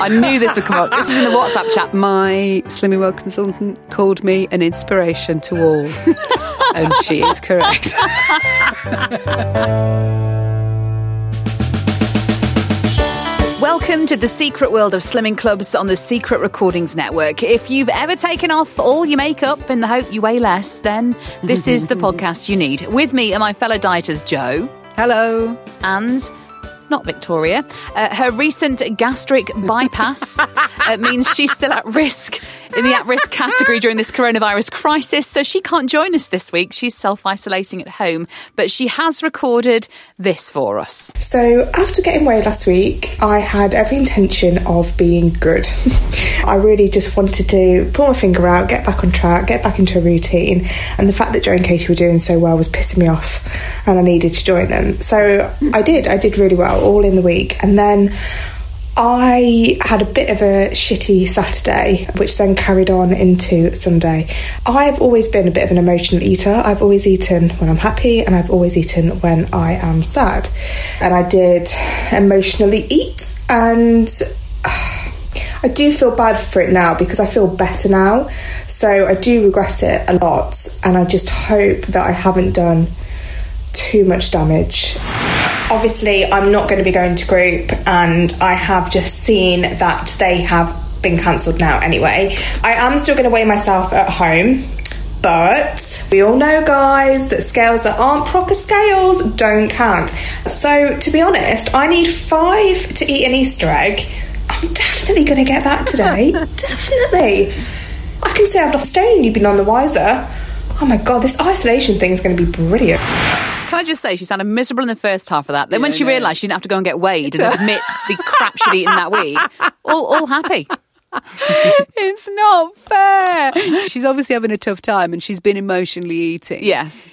I knew this would come up. This was in the WhatsApp chat. My Slimming World consultant called me an inspiration to all. and she is correct. Welcome to the secret world of slimming clubs on the Secret Recordings Network. If you've ever taken off all your makeup in the hope you weigh less, then this is the podcast you need. With me are my fellow dieters, Jo. Hello. And not Victoria. Uh, her recent gastric bypass uh, means she's still at risk in the at risk category during this coronavirus crisis. So she can't join us this week. She's self isolating at home, but she has recorded this for us. So, after getting weighed last week, I had every intention of being good. I really just wanted to pull my finger out, get back on track, get back into a routine. And the fact that Jo and Katy were doing so well was pissing me off, and I needed to join them. So, I did. I did really well all in the week. And then I had a bit of a shitty Saturday, which then carried on into Sunday. I've always been a bit of an emotional eater. I've always eaten when I'm happy, and I've always eaten when I am sad. And I did emotionally eat, and I do feel bad for it now because I feel better now. So I do regret it a lot, and I just hope that I haven't done too much damage. Obviously, I'm not going to be going to group, and I have just seen that they have been cancelled now anyway. I am still going to weigh myself at home. But we all know, guys, that scales that aren't proper scales don't count. So, to be honest, I need five to eat an Easter egg. I'm definitely going to get that today. definitely. I can say I've lost stone, you've been on the wiser. Oh my god, this isolation thing is going to be brilliant. Can I just say she sounded miserable in the first half of that. Then when she realised she didn't have to go and get weighed and admit the crap she'd eaten that week, all, all happy. It's not fair. She's obviously having a tough time and she's been emotionally eating. Yes.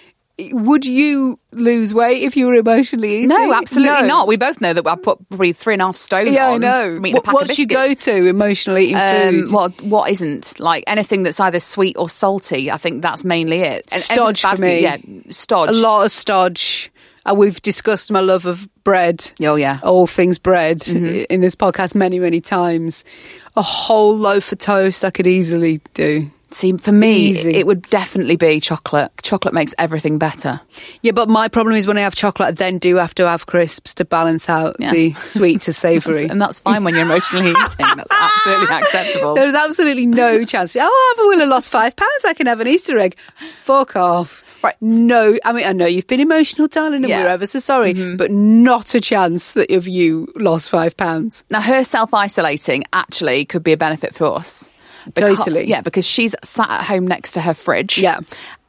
Would you lose weight if you were emotionally eating? No, absolutely No. not. We both know that I put probably three and a half stone Yeah, I know. from eating a What, what's your go to emotionally eating Um, food? what what isn't like anything that's either sweet or salty? I think that's mainly it. And Stodge for me. Yeah, stodge. a lot of stodge. Uh, we've discussed my love of bread. Oh yeah. All things bread Mm-hmm. in this podcast many, many times. A whole loaf of toast I could easily do. See, for me, Easy. it would definitely be chocolate. Chocolate makes everything better. Yeah, but my problem is when I have chocolate, I then do have to have crisps to balance out Yeah. the sweet to savoury. and that's fine when you're emotionally eating. That's absolutely acceptable. There's absolutely no chance. Oh, I will have lost five pounds. I can have an Easter egg. Fuck off. Right. No, I mean, I know you've been emotional, darling, and Yeah. Mm-hmm. we're ever so sorry, but not a chance that if you lost five pounds. Now, her self isolating actually could be a benefit for us. Totally. Yeah, because she's sat at home next to her fridge. Yeah.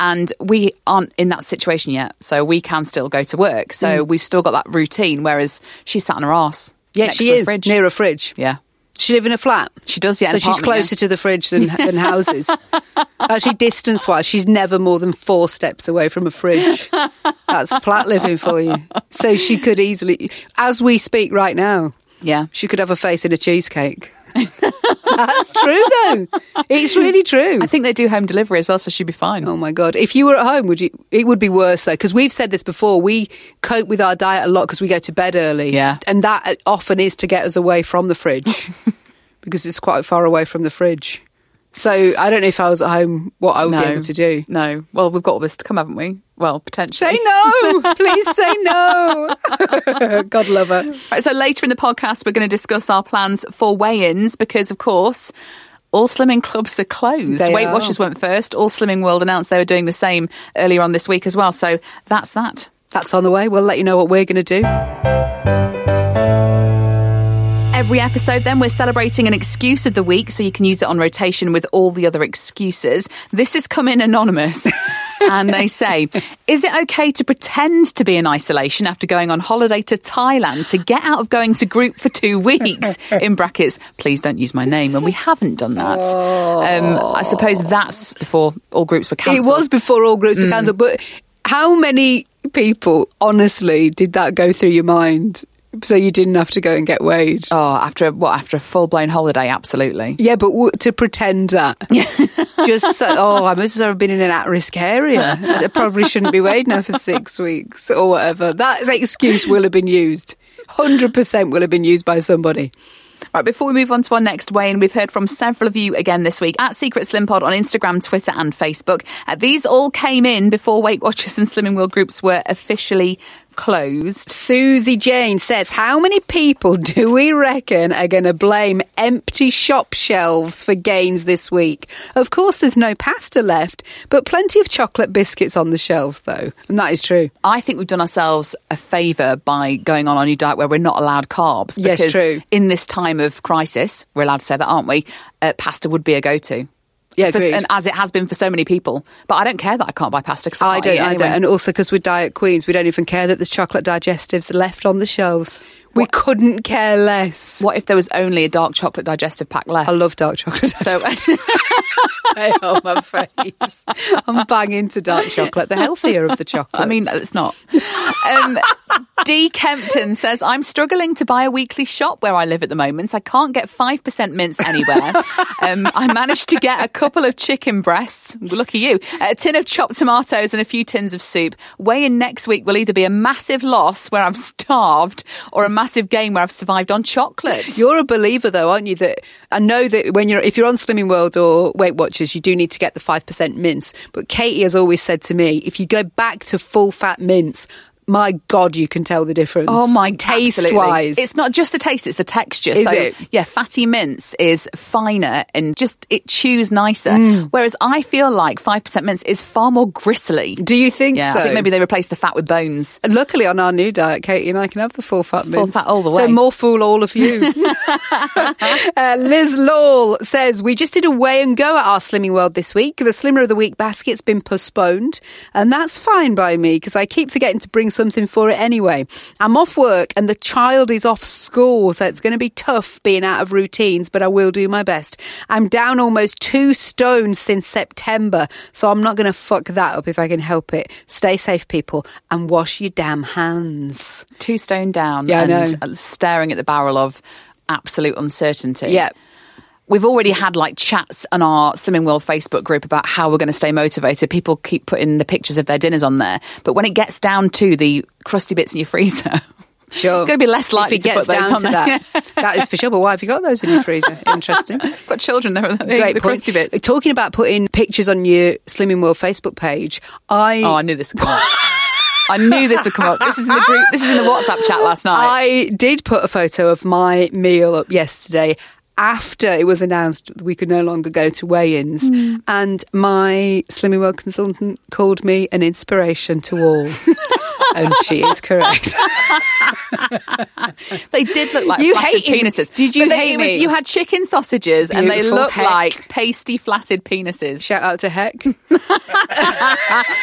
And we aren't in that situation yet. So we can still go to work. So mm. we've still got that routine, whereas she's sat on her arse. Yeah, next she to is fridge. near a fridge. Yeah. She live in a flat. She does, yeah. So she's closer to the fridge than, than houses. Actually, distance wise, she's never more than four steps away from a fridge. That's flat living for you. So she could easily, as we speak right now, Yeah. she could have a face in a cheesecake. That's true, though. It's really true. I think they do home delivery as well, so she'd be fine. Oh my god! If you were at home, would you? It would be worse though, because we've said this before. We cope with our diet a lot because we go to bed early. Yeah. and that often is to get us away from the fridge because it's quite far away from the fridge. So I don't know if I was at home what I would no. be able to do. No. Well, we've got all this to come, haven't we? Well, potentially. Say no, please say no. God love her. Right, so later in the podcast, we're going to discuss our plans for weigh-ins because, of course, all slimming clubs are closed. They Weight are. Watchers went first. All Slimming World announced they were doing the same earlier on this week as well. So that's that. That's on the way. We'll let you know what we're going to do. Every episode, then, we're celebrating an excuse of the week, so you can use it on rotation with all the other excuses. This has come in anonymous, and they say, Is it okay to pretend to be in isolation after going on holiday to Thailand to get out of going to group for two weeks? In brackets, please don't use my name, and we haven't done that. Um, I suppose that's before all groups were cancelled. It was before all groups were cancelled, but how many people, honestly, did that go through your mind? So you didn't have to go and get weighed. Oh, after what? After a full blown holiday, absolutely. Yeah, but w- to pretend that. Just so, oh, I must have been in an at risk area. I probably shouldn't be weighed now for six weeks or whatever. That excuse will have been used. 100% will have been used by somebody. Right, before we move on to our next weigh in, we've heard from several of you again this week at Secret Slim Pod on Instagram, Twitter, and Facebook. Uh, these all came in before Weight Watchers and Slimming World groups were officially closed. Susie Jane says, How many people do we reckon are going to blame empty shop shelves for gains this week? Of course, there's no pasta left, but plenty of chocolate biscuits on the shelves, though. And that is true. I think we've done ourselves a favour by going on a new diet where we're not allowed carbs. Yes, because true. In this time of crisis, we're allowed to say that, aren't we? Uh, pasta would be a go to. Yeah, For- and as it has been for so many people. But I don't care that I can't buy pasta because I, I don't either. anyway. And also because we're diet queens, we don't even care that there's chocolate digestives left on the shelves. We couldn't care less. What if there was only a dark chocolate digestive pack left? I love dark chocolate. So, Hey, on my face. I'm banging to dark chocolate, the healthier of the chocolate. I mean, it's not. Um, D. Kempton says, I'm struggling to buy a weekly shop where I live at the moment. I can't get 5% mince anywhere. um, I managed to get a couple of chicken breasts. Lucky you. A tin of chopped tomatoes and a few tins of soup. Weigh in next week will either be a massive loss where I've starved or a massive gain where I've survived on chocolate. You're a believer, though, aren't you? That I know that when you're, if you're on Slimming World or Weight Watchers, you do need to get the five percent mince. But Katy has always said to me, if you go back to full fat mince, my God, you can tell the difference. Oh my, taste absolutely. wise, it's not just the taste; it's the texture. Is so, it? Yeah, fatty mince is finer and just it chews nicer. Mm. Whereas I feel like five percent mince is far more gristly. Do you think Yeah, so? I think maybe they replaced the fat with bones. And Luckily, on our new diet, Katy and I can have the full fat Full mince. fat all the way. So more fool all of you. uh, Liz Lawle says we just did a weigh and go at our Slimming World this week. The Slimmer of the Week basket's been postponed, and that's fine by me because I keep forgetting to bring something for it anyway. I'm off work and the child is off school, so it's going to be tough being out of routines, but I will do my best. I'm down almost two stones since September, so I'm not going to fuck that up if I can help it. Stay safe, people, and wash your damn hands. Two stone down Yeah, and staring at the barrel of absolute uncertainty. Yeah. We've already had like chats on our Slimming World Facebook group about how we're going to stay motivated. People keep putting the pictures of their dinners on there. But when it gets down to the crusty bits in your freezer, Sure. Going to be less likely if it to gets put those down on to there. that. that is for sure. But why have you got those in your freezer? Interesting. got children there, the, Great the point. crusty bits. Talking about putting pictures on your Slimming World Facebook page, I Oh, I knew this would come up. I knew this would come up. This was in the group. This was in the WhatsApp chat last night. I did put a photo of my meal up yesterday after it was announced we could no longer go to weigh-ins, Hmm. and my Slimming World consultant called me an inspiration to all. and she is correct. They did look like You flaccid penises. Did you hate was-? You had chicken sausages, and they Beautiful look heck. like pasty, flaccid penises. Shout out to Heck.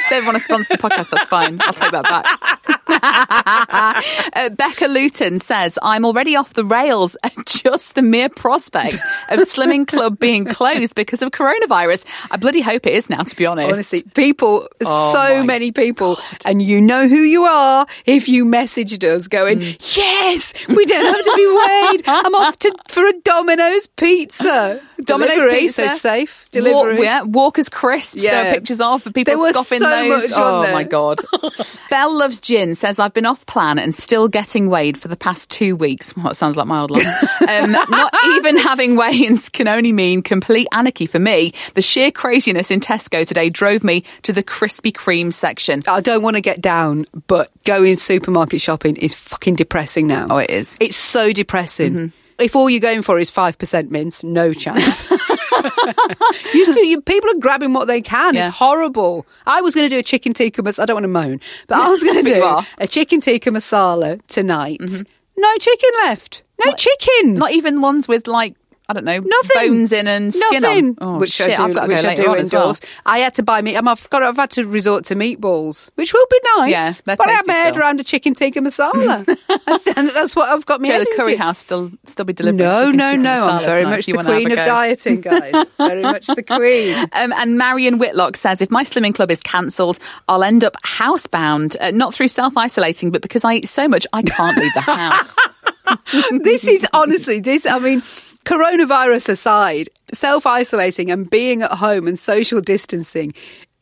they want to sponsor the podcast. That's fine. I'll take that back. Uh, Becca Luton says, "I'm already off the rails at just the mere prospect of Slimming Club being closed because of coronavirus. I bloody hope it is now. To be honest, Honestly, people, Oh so many people, and you know who you are if you messaged us going, Mm. Yes. We don't have to be weighed. I'm off to for a Domino's pizza. Domino's Delivery, pizza. so safe. Walk, Delivery. yeah, Walker's crisps. There Yeah. are pictures of for people There scoffing so those. oh there. my god. Belle loves gin. Says I've been off plan and still getting weighed for the past two weeks. What sounds like my old life. Um, not even having weigh-ins can only mean complete anarchy for me. The sheer craziness in Tesco today drove me to the Krispy Kreme section. I don't want to get down, but going supermarket shopping is fucking depressing now. Oh, it is. It's so depressing. If all you're going for is 5% mince, no chance. you, you, people are grabbing what they can. Yeah. It's horrible. I was going to do a chicken tikka masala. I don't want to moan, but I was going to do a chicken tikka masala tonight. Mm-hmm. No chicken left. No chicken. Not even ones with like I don't know Nothing. bones in and skin Nothing. on. Oh, which shit, I do, I've got to which go I do as well. endorse. I had to buy meat. I've got. I've had to resort to meatballs, which will be nice. Yeah, but I have my head around a chicken tikka masala, and that's what I've got me. Jo, the curry into. house still still be delivering. No, no, no. I'm very much the queen of dieting, guys. very much the queen. Um, and Marion Whitlock says, if my slimming club is cancelled, I'll end up housebound, uh, not through self isolating, but because I eat so much, I can't leave the house. this is honestly this. I mean, coronavirus aside, self isolating and being at home and social distancing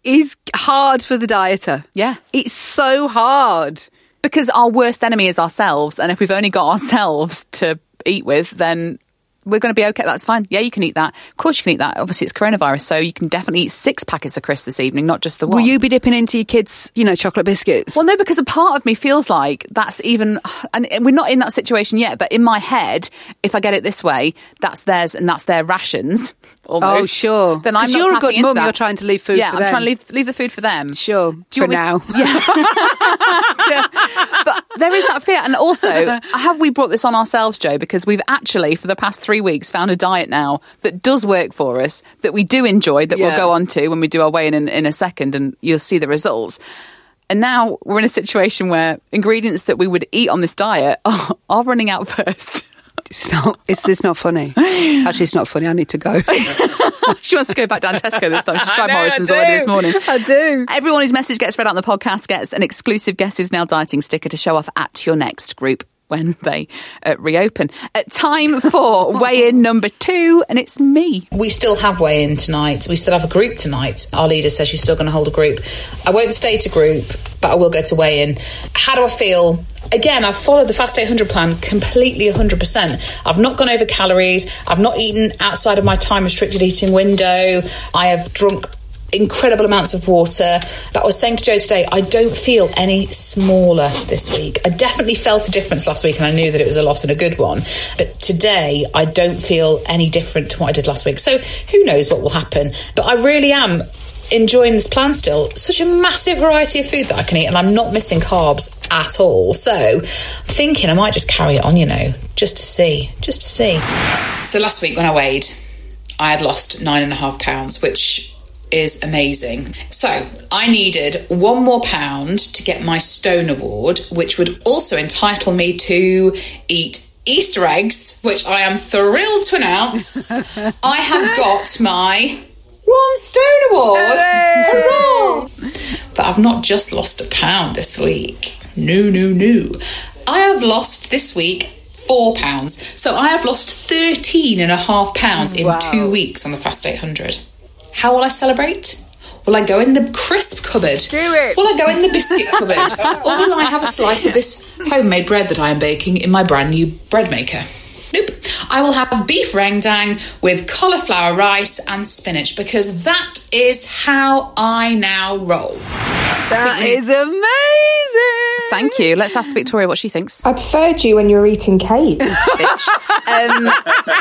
is hard for the dieter. Yeah. it's so hard. because our worst enemy is ourselves. And if we've only got ourselves to eat with, then we're going to be okay. That's fine. Yeah, you can eat that. Of course, you can eat that. Obviously, it's coronavirus, so you can definitely eat six packets of crisps this evening, not just the one. Will you be dipping into your kids, you know, chocolate biscuits? Well, no, because a part of me feels like that's even, and we're not in that situation yet. But in my head, if I get it this way, that's theirs and that's their rations. Oh, almost. Oh, sure. Then I'm you're a good mum, that. you're trying to leave food Yeah, for I'm them. trying to leave leave the food for them. Sure, Do you for now. to- yeah. but there is that fear. And also, have we brought this on ourselves, Jo? Because we've actually, for the past three weeks, found a diet now that does work for us, that we do enjoy, that we'll go on to when we do our weigh in, in in a second, and you'll see the results. And now we're in a situation where ingredients that we would eat on this diet are, are running out first. It's not. It's, it's not funny. Actually, it's not funny. I need to go. she wants to go back down Tesco this time. She's tried know, Morrison's already this morning. I do. Everyone whose message gets read out on the podcast gets an exclusive Guess Who's Now Dieting sticker to show off at your next group when they uh, reopen. Uh, time for weigh in number two, and it's me. We still have weigh in tonight. We still have a group tonight. Our leader says she's still going to hold a group. I won't stay to group, but I will go to weigh in. How do I feel? Again, I've followed the Fast 800 plan completely 100%. I've not gone over calories. I've not eaten outside of my time restricted eating window. I have drunk incredible amounts of water. But I was saying to Jo today, I don't feel any smaller this week. I definitely felt a difference last week and I knew that it was a loss and a good one. But today, I don't feel any different to what I did last week. So who knows what will happen. But I really am enjoying this plan still. Such a massive variety of food that I can eat, and I'm not missing carbs at all. So, I'm thinking I might just carry it on, you know, just to see, just to see. So last week when I weighed, I had lost nine and a half pounds, which is amazing. So I needed one more pound to get my Stone Award, which would also entitle me to eat Easter eggs, which I am thrilled to announce. I have got my one Stone Award. Hurrah! But I've not just lost a pound this week. No, no, no. I have lost this week four pounds. So I have lost 13 and a half pounds in two weeks on the Fast 800. How will I celebrate? Will I go in the crisp cupboard? Do it. Will I go in the biscuit cupboard? or will I have a slice of this homemade bread that I am baking in my brand new bread maker? Nope. I will have beef rendang with cauliflower rice and spinach because that is how I now roll. That is amazing. Thank you. Let's ask Victoria what she thinks. I preferred you when you were eating cake. bitch. Um,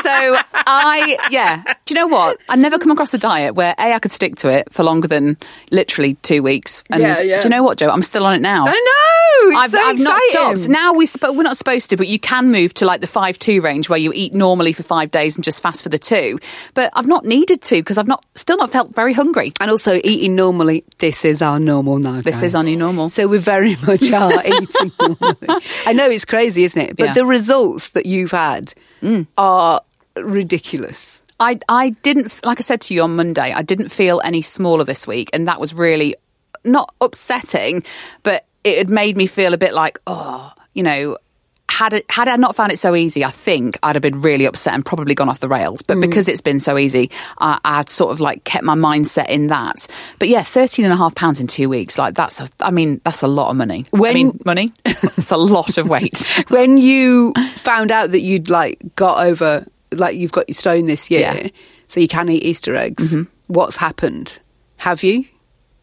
so I, yeah. Do you know what? I never come across a diet where a I could stick to it for longer than literally two weeks. And Yeah, yeah. do you know what, Jo? I'm still on it now. I know. It's I've, so I've not stopped. Now we sp- we're not supposed to, but you can move to like the five two range where you eat normally for five days and just fast for the two. But I've not needed to because I've not still not felt very hungry. And also eating normally. This is our normal now. This guys. is our new normal. So we very much are eating. I know it's crazy, isn't it? But Yeah. the results that you've had mm. are ridiculous. I I didn't like I said to you on Monday. I didn't feel any smaller this week, and that was really not upsetting, but it had made me feel a bit like oh, you know. Had it had I not found it so easy, I think I'd have been really upset and probably gone off the rails. But because it's been so easy, I, I'd sort of like kept my mindset in that. But yeah, thirteen and a half pounds in two weeks, like that's a, I mean, that's a lot of money. I When- mean, money, it's a lot of weight. when you found out that you'd like got over, like you've got your stone this year, Yeah. Mm-hmm. so you can eat Easter eggs. What's happened? Have you?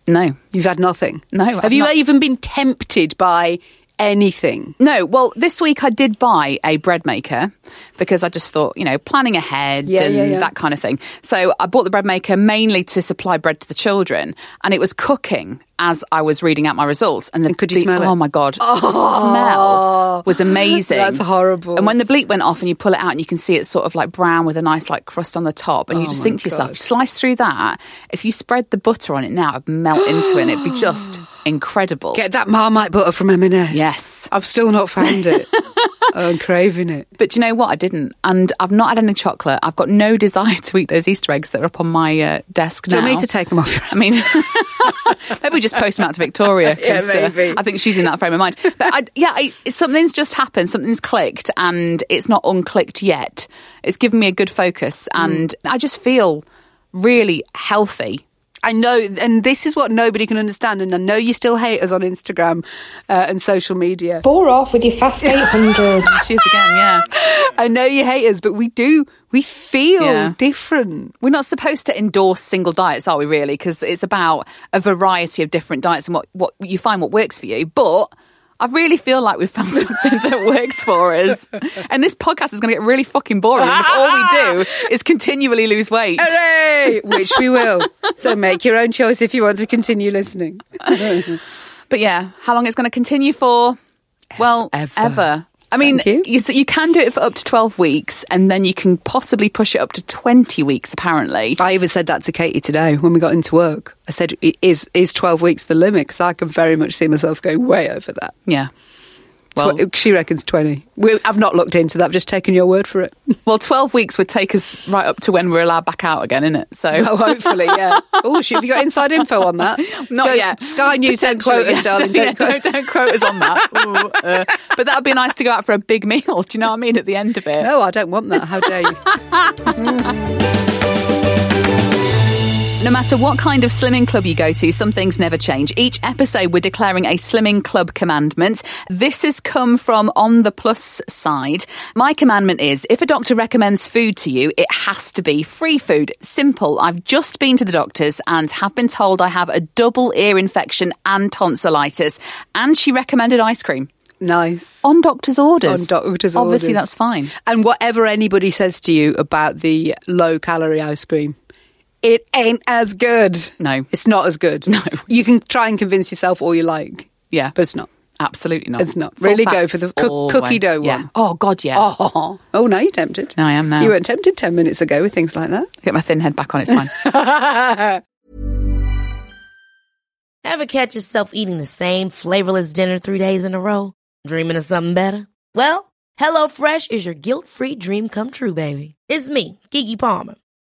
No, You've had nothing. No, Have I've you not. even been tempted by anything? No, well, this week I did buy a bread maker because I just thought, you know, planning ahead Yeah, and yeah, yeah. that kind of thing. So I bought the bread maker mainly to supply bread to the children, and it was cooking as I was reading out my results. And, the, And could you the- smell it? Oh my god, the smell was amazing. That's horrible. And when the bleep went off, and you pull it out, and you can see it's sort of like brown with a nice like crust on the top, and you Oh just think to yourself, God. slice through that. If you spread the butter on it now, it'd melt into it, and it'd be just incredible. Get that Marmite butter from M&S. Yes. I've still not found it. I'm craving it. But do you know what? I didn't. And I've not had any chocolate. I've got no desire to eat those Easter eggs that are up on my uh, desk Do now. you want me to take them off I mean, maybe just post them out to Victoria. Yeah, uh, maybe. I think she's in that frame of mind. But I, yeah, I, something's just happened. Something's clicked, and it's not unclicked yet. It's given me a good focus, Mm. and I just feel really healthy. I know, and this is what nobody can understand. And I know you still hate us on Instagram uh, and social media. Bore off with your fast 800. She is again, yeah. I know you hate us, but we do. We feel Yeah. different. We're not supposed to endorse single diets, are we really? Because it's about a variety of different diets and what, what you find what works for you. But I really feel like we've found something that works for us. And this podcast is going to get really fucking boring if all we do is continually lose weight. Hooray! Which we will. So make your own choice if you want to continue listening. But yeah, how long it's going to continue for? Well, Ever. ever. I mean, Thank you. so you can do it for up to 12 weeks and then you can possibly push it up to 20 weeks, apparently. I even said that to Katy today when we got into work. I said, "Is is twelve weeks the limit?" Because I can very much see myself going way over that. Yeah. Well, Tw- she reckons twenty. We, I've not looked into that. I've just taken your word for it. well, 12 weeks would take us right up to when we're allowed back out again, innit? So. oh, hopefully, yeah. Oh, shoot, have you got inside info on that? Not Don't- yet. Sky News don't quote us, darling. Don't Don't, quote- don't, don't quote us on that. Ooh, uh, but that would be nice to go out for a big meal. Do you know what I mean? At the end of it. No, I don't want that. How dare you? No matter what kind of slimming club you go to, some things never change. Each episode, we're declaring a slimming club commandment. This has come from on the plus side. My commandment is if a doctor recommends food to you, it has to be free food. Simple. I've just been to the doctor's and have been told I have a double ear infection and tonsillitis. And she recommended ice cream. Nice. On doctor's orders. On doctor's orders. Obviously, orders. that's fine. And whatever anybody says to you about the low calorie ice cream, it ain't as good. No. It's not as good. No. You can try and convince yourself all you like. Yeah. But it's not. Absolutely not. It's not. Full Really go for the cook- cookie way. dough Yeah. one. Oh, God, yeah. Oh, oh, now you're tempted. No, I am now. You weren't tempted 10 minutes ago with things like that. Get my thin head back on, it's fine. Ever catch yourself eating the same flavorless dinner three days in a row? Dreaming of something better? Well, HelloFresh is your guilt-free dream come true, baby. It's me, Keke Palmer.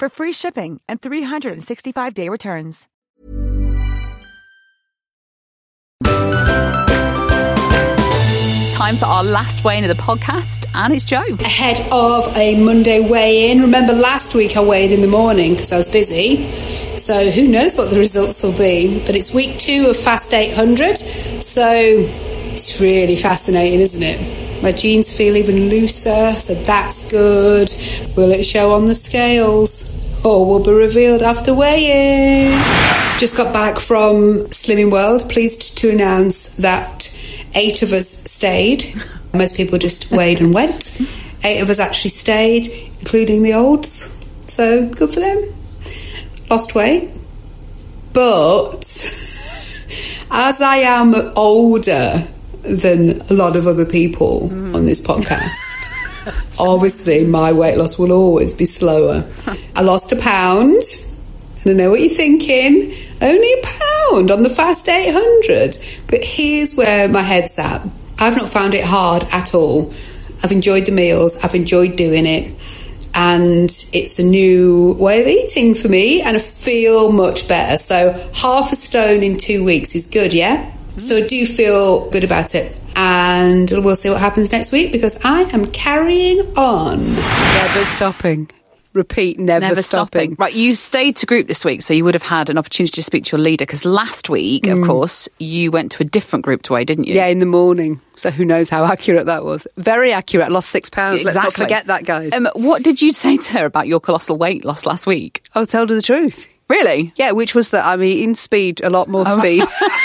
for free shipping and 365-day returns. Time for our last weigh in of the podcast, and it's Jo. ahead of a Monday weigh in. Remember, last week I weighed in the morning because I was busy. So who knows what the results will be? But it's week two of Fast 800. So it's really fascinating, isn't it? My jeans feel even looser, so that's good. Will it show on the scales? Or will be revealed after weighing. Just got back from Slimming World. Pleased to announce that eight of us stayed. Most people just weighed and went. Eight of us actually stayed, including the olds. So good for them. Lost weight. But as I am older than a lot of other people on this podcast, obviously my weight loss will always be slower. I lost a pound, and I know what you're thinking. Only a pound on the fast 800. But here's where my head's at. I've not found it hard at all. I've enjoyed the meals, I've enjoyed doing it, and it's a new way of eating for me, and I feel much better. So, half a stone in two weeks is good, yeah? Mm-hmm. So, I do feel good about it. And we'll see what happens next week because I am carrying on. Never stopping. Repeat, never, Never stopping. stopping. Right, you stayed to group this week, so you would have had an opportunity to speak to your leader because last week, of course, you went to a different group to weigh, didn't you? Mm. Yeah, in the morning. So who knows how accurate that was? Very accurate. I lost six pounds. Let's not forget that, guys. Um, what did you say to her about your colossal weight loss last week? I'll tell her the truth. Really? Yeah, which was that I'm eating speed, a lot more speed,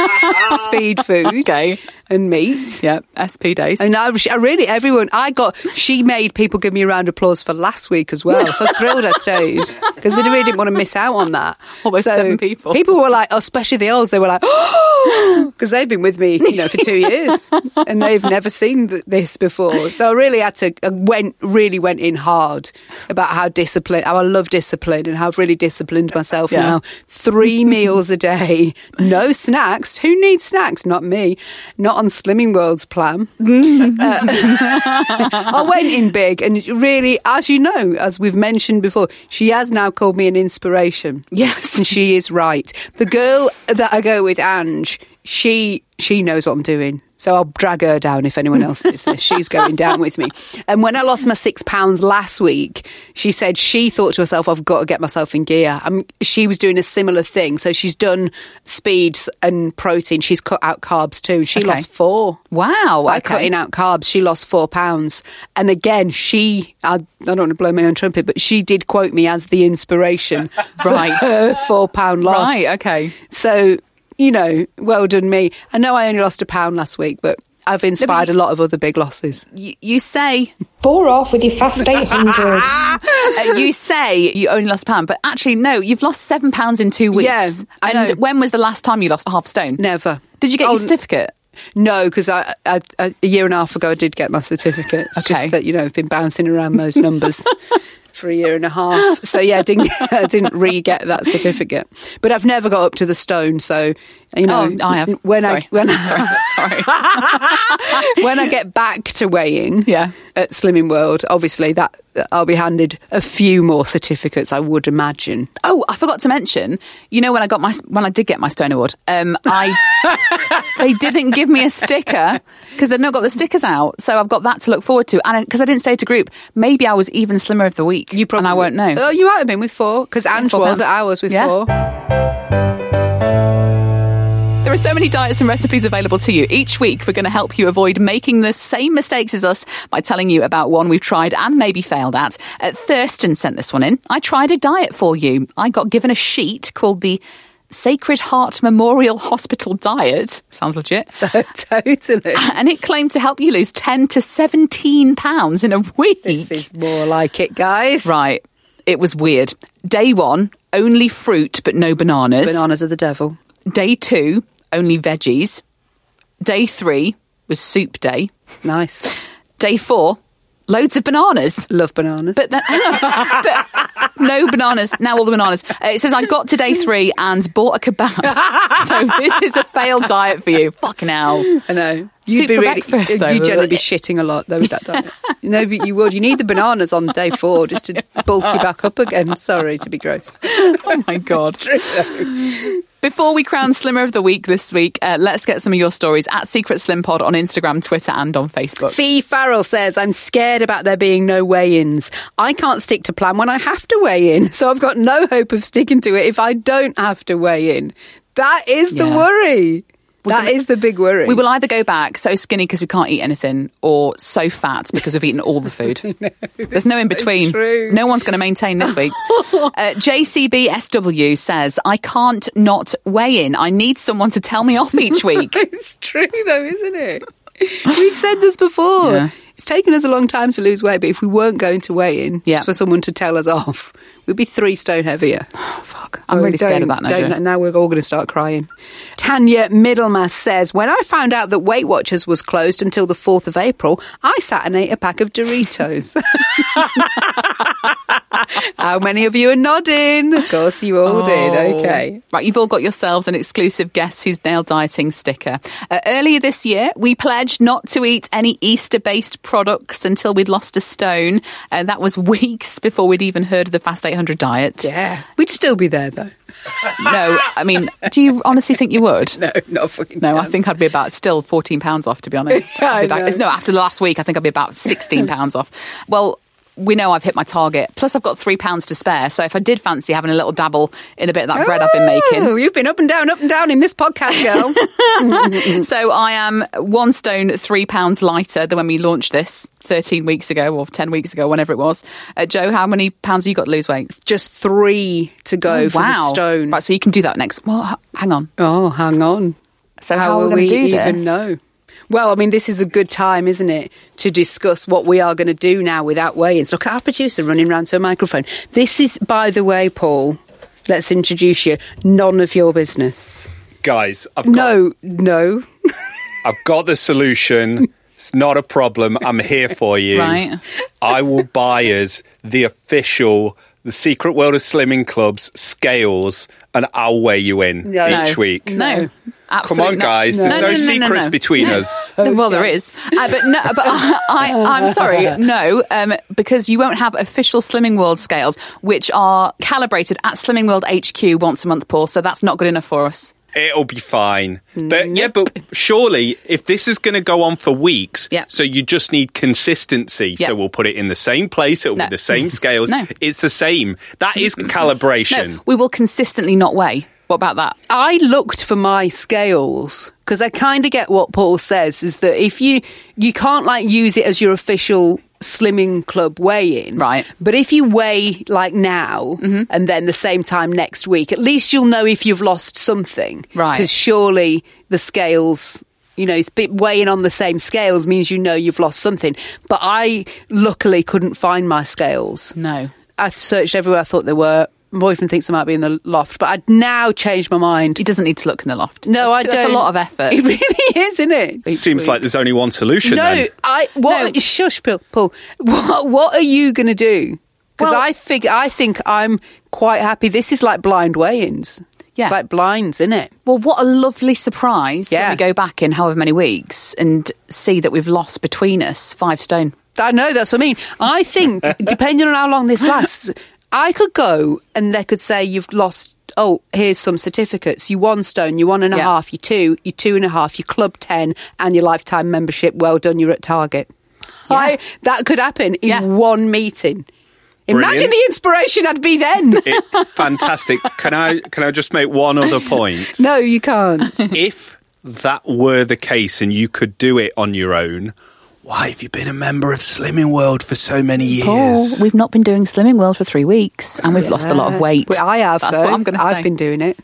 speed food, Okay. And meat. Yeah, SP days. And I, I really, everyone, I got, she made people give me a round of applause for last week as well. So I was thrilled I stayed because I really didn't want to miss out on that. Almost So seven people. People were like, oh, especially the olds, they were like, because they've been with me, you know, for two years and they've never seen th- this before. So I really had to, I went, really went in hard about how disciplined, how I love discipline and how I've really disciplined myself Yeah. now. Three meals a day, no snacks. Who needs snacks? Not me. Not on Slimming World's plan. Uh, I went in big, and really, as you know, as we've mentioned before, she has now called me an inspiration. Yes. and she is right. The girl that I go with, Ange, she she knows what I'm doing. So I'll drag her down if anyone else is this. She's going down with me. And when I lost my six pounds last week, she said she thought to herself, I've got to get myself in gear. Um, she was doing a similar thing. So she's done speeds and protein. She's cut out carbs too. She Okay. lost four. Wow. By okay. cutting out carbs, she lost four pounds. And again, she, I, I don't want to blow my own trumpet, but she did quote me as the inspiration for Right. her four pound loss. Right, okay. So, you know, well done me. I know I only lost a pound last week, but I've inspired a lot of other big losses. You, you say Bore off with your fast 800. uh, you say you only lost a pound, but actually no, you've lost seven pounds in two weeks. Yeah, I and know. when was the last time you lost a half stone? Never. Did you get Oh, your certificate? No, because I, I, I, a year and a half ago I did get my certificate. It's Okay. just that you know I've been bouncing around those numbers for a year and a half. So yeah, I didn't I didn't re get that certificate. But I've never got up to the stone. So you know, Oh, I have. when Sorry. I when sorry, sorry. when I get back to weighing, Yeah. at Slimming World, obviously that I'll be handed a few more certificates, I would imagine. Oh, I forgot to mention. You know when I got my when I did get my Stone Award, um, I they didn't give me a sticker because they've not got the stickers out. So I've got that to look forward to, and because I didn't stay to group, maybe I was even slimmer of the week. You probably and I won't know. Oh, you might have been with four because Ange was pounds. at ours with Yeah. four. There are so many diets and recipes available to you. Each week, we're going to help you avoid making the same mistakes as us by telling you about one we've tried and maybe failed at. Uh, Thurston sent this one in. I tried a diet for you. I got given a sheet called the Sacred Heart Memorial Hospital Diet. Sounds legit. So, totally. And it claimed to help you lose 10 to 17 pounds in a week. This is more like it, guys. Right. It was weird. Day one, only fruit but no bananas. Bananas are the devil. Day two, only veggies. Day three was soup day. Nice. Day four, loads of bananas. Love bananas. But then, but no bananas. Now all the bananas. Uh, it says I got to day three and bought a kebab. so this is a failed diet for you. Fucking hell. I know. You'd be for really, breakfast, though. you'd generally be shitting a lot though with that diet. no, but you would. You need the bananas on day four just to bulk you back up again. Sorry to be gross. Oh my god. Before we crown Slimmer of the Week this week, uh, let's get some of your stories at Secret Slim Pod on Instagram, Twitter, and on Facebook. Fee Farrell says, I'm scared about there being no weigh ins. I can't stick to plan when I have to weigh in, so I've got no hope of sticking to it if I don't have to weigh in. That is the Yeah. worry. That is the big worry. We will either go back so skinny because we can't eat anything, or so fat because we've eaten all the food. There's no in between. true. No one's going to maintain this week. uh, JCBSW says, I can't not weigh in. I need someone to tell me off each week. it's true though, isn't it? We've said this before. Yeah. It's taken us a long time to lose weight, but if we weren't going to weigh in Yeah. for someone to tell us off, we'd be three stone heavier. Fuck. I'm really scared of that now. now we're all going to start crying. Tanya Middlemass says, When I found out that Weight Watchers was closed until the 4th of April, I sat and ate a pack of Doritos. How many of you are nodding? Of course, you all did. Oh. Okay. Right, you've all got yourselves an exclusive Guess Who's Nail Dieting sticker. Uh, earlier this year, we pledged not to eat any Easter based products until we'd lost a stone. Uh, that was weeks before we'd even heard of the Fast 800 diet. Yeah. We'd still be there, though. No, I mean, do you honestly think you would? No, not fucking No, I think I'd be about still fourteen pounds off. To be honest, be back- no, after the last week, I think I'd be about sixteen pounds off. Well, we know I've hit my target. Plus, I've got three pounds to spare. So if I did fancy having a little dabble in a bit of that bread I've been oh, making, Oh, you've been up and down, up and down in this podcast, girl. so I am one stone three pounds lighter than when we launched this thirteen weeks ago or ten weeks ago, whenever it was. Uh, Joe, how many pounds have you got to lose weight? Just three to go Oh, for wow. the stone. Right, so you can do that next. Well, h- hang on. Oh, hang on. So How, how, are will we we going to do even this? know? Well, I mean, this is a good time, isn't it, to discuss what we are going to do now without weigh-ins. Look at our producer running round to a microphone. This is, by the way, Paul. Let's introduce you. None of your business. Guys, I've got, No, no. I've got the solution. It's not a problem. I'm here for you. Right. I will buy us the official, the Secret World of Slimming Club's scales, and I'll weigh you in No. each No. week. No. Come on, not. guys. There's no, secrets no. between us. well, there is, uh, but no, but I, I, I'm sorry, no, um, because you won't have official Slimming World scales, which are calibrated at Slimming World HQ once a month, Paul. So that's not good enough for us. It'll be fine. But yeah, but surely if this is going to go on for weeks, Yeah. so you just need consistency. Yeah. So we'll put it in the same place. It'll No. be the same scales. No. It's the same. That is calibration. No, we will consistently not weigh. What about that? I looked for my scales because I kind of get what Paul says is that if you you can't like use it as your official slimming club weigh-in Right. but if you weigh like now mm-hmm. and then the same time next week at least you'll know if you've lost something Right. because surely the scales you know, weighing on the same scales means you know you've lost something. But I luckily couldn't find my scales. No. I searched everywhere I thought they were. My boyfriend thinks they might be in the loft, but I'd now changed my mind. He doesn't need to look in the loft. No, That's- I don't. That's a lot of effort. It really is, isn't it? Each Seems week. like there's only one solution no. then. I what? Shush, Paul. Paul. What What are you going to do? Because Well- I figure I think I'm quite happy. This is like blind weigh-ins. Yeah. It's like blinds, isn't it? Well, what a lovely surprise Yeah. when we go back in however many weeks and see that we've lost between us five stone. I know, that's what I mean. I think, depending on how long this lasts, I could go and they could say you've lost, oh, here's some certificates. You one stone, you one and a half, Yeah. you two, you two and a half, you club 10, and your lifetime membership. Well done, you're at target. I, that could happen in Yeah. one meeting. Imagine Brilliant. the inspiration I'd be then. It, fantastic. Can I can I just make one other point? no, you can't. if that were the case and you could do it on your own, why have you been a member of Slimming World for so many years? Paul, we've not been doing Slimming World for three weeks and we've lost a lot of weight. Well, I have. That's though. what I'm going to say. I've been doing it.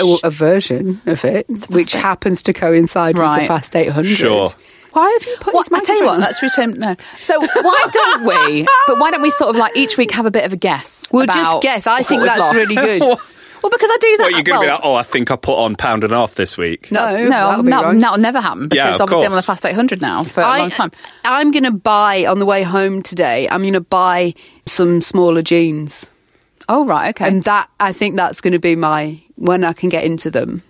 A, a version of it, which Eight- happens to coincide with the Fast 800. Sure. Why have you put Well, his I tell you what, let's return. No. So why don't we? But why don't we sort of like each week have a bit of a guess? We'll about just guess. I think that's lost? really good. Well, because I do that. What, you're going to be like, oh, I think I put on pound and a half this week. No, no, that'll be no, that'll never happen because Yeah, of obviously I'm on the. Fast 800 now for a I, long time. I'm going to buy on the way home today. I'm going to buy some smaller jeans, Oh, right, okay. and that I think that's going to be my when I can get into them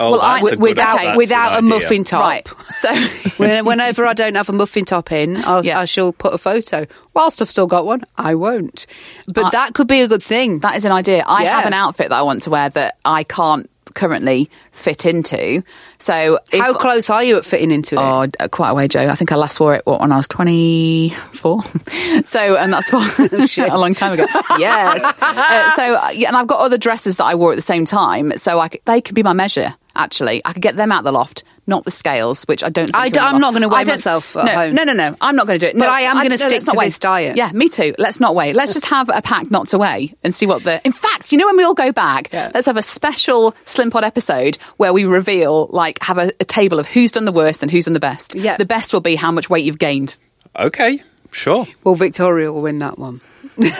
Oh, Well, I- that's a good- without that's without a idea. muffin top. right. So Whenever I don't have a muffin top in, I'll, Yeah. I shall put a photo. Whilst I've still got one, I won't. But I- that could be a good thing. that is an idea. I Yeah. have an outfit that I want to wear that I can't currently fit into. So if, How close are you at fitting into it? Oh, quite a way, Jo. I think I last wore it what, when I was 24. so, and that's what, a long time ago. Yes. uh, so, uh, yeah, and I've got other dresses that I wore at the same time. So I c they could be my measure, actually. I could get them out the loft, not the scales, which I don't think I are d- in the I'm not gonna weigh myself at no, home. No, no, no. I'm not going to do it. But No, I am gonna no, stick not to weigh. this diet. Yeah, me too. Let's not weigh. Let's just have a pack not to weigh and see what the. In fact, you know when we all go back, Yeah. let's have a special Slim Pod episode where we reveal, like, have a, a table of who's done the worst and who's done the best. Yeah. The best will be how much weight you've gained. Okay, sure. Well, Victoria will win that one.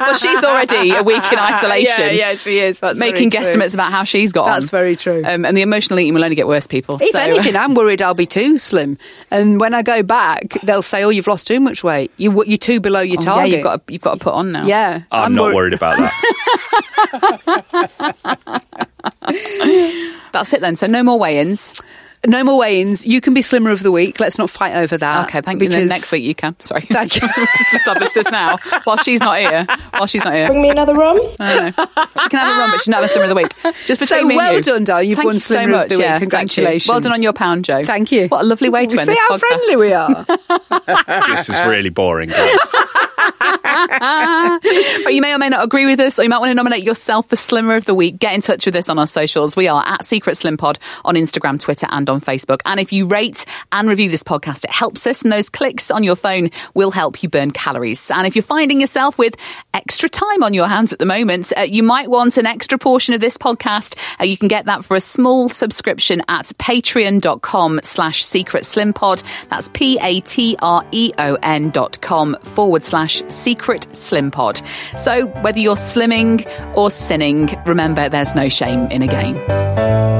Well, she's already a week in isolation. Yeah, yeah, she is. That's making guesstimates about how she's got. That's very true. Um, and the emotional eating will only get worse, people. If so, anything, I'm worried I'll be too slim. And when I go back, they'll say, "Oh, you've lost too much weight. You, you're too below your Oh, yeah, target." you've got to, you've got to put on now. Yeah, I'm, not wor- worried about that. that's it then. So no more weigh-ins. No more weigh-ins. You can be slimmer of the week. Let's not fight over that. Okay, thank you. Then because- next week you can. Sorry, Thank you. Just establish this now while she's not here. While she's not here, Bring me another rum. I know. She can have a run, but she's not a slimmer of the week. Just between So me and well you. done, Dar. You've Thank won you so Slimmer of much. the Week. Yeah. Congratulations. Well done on your pound, Jo. Thank you. What a lovely way to We end see this how podcast. friendly we are. this is really boring, guys. But you may or may not agree with us, or you might want to nominate yourself for Slimmer of the Week. Get in touch with us on our socials. We are at Secret Slim Pod on Instagram, Twitter, and on Facebook. And if you rate and review this podcast, it helps us, and those clicks on your phone will help you burn calories. And if you're finding yourself with extra time on your hands at the moment, uh, you might want an extra portion of this podcast. Uh, you can get that for a small subscription at patreon.com slash secret slim pod. That's P-A-T-R-E-O-N dot com forward slash secret slim pod. So whether you're slimming or sinning, remember there's no shame in a gain.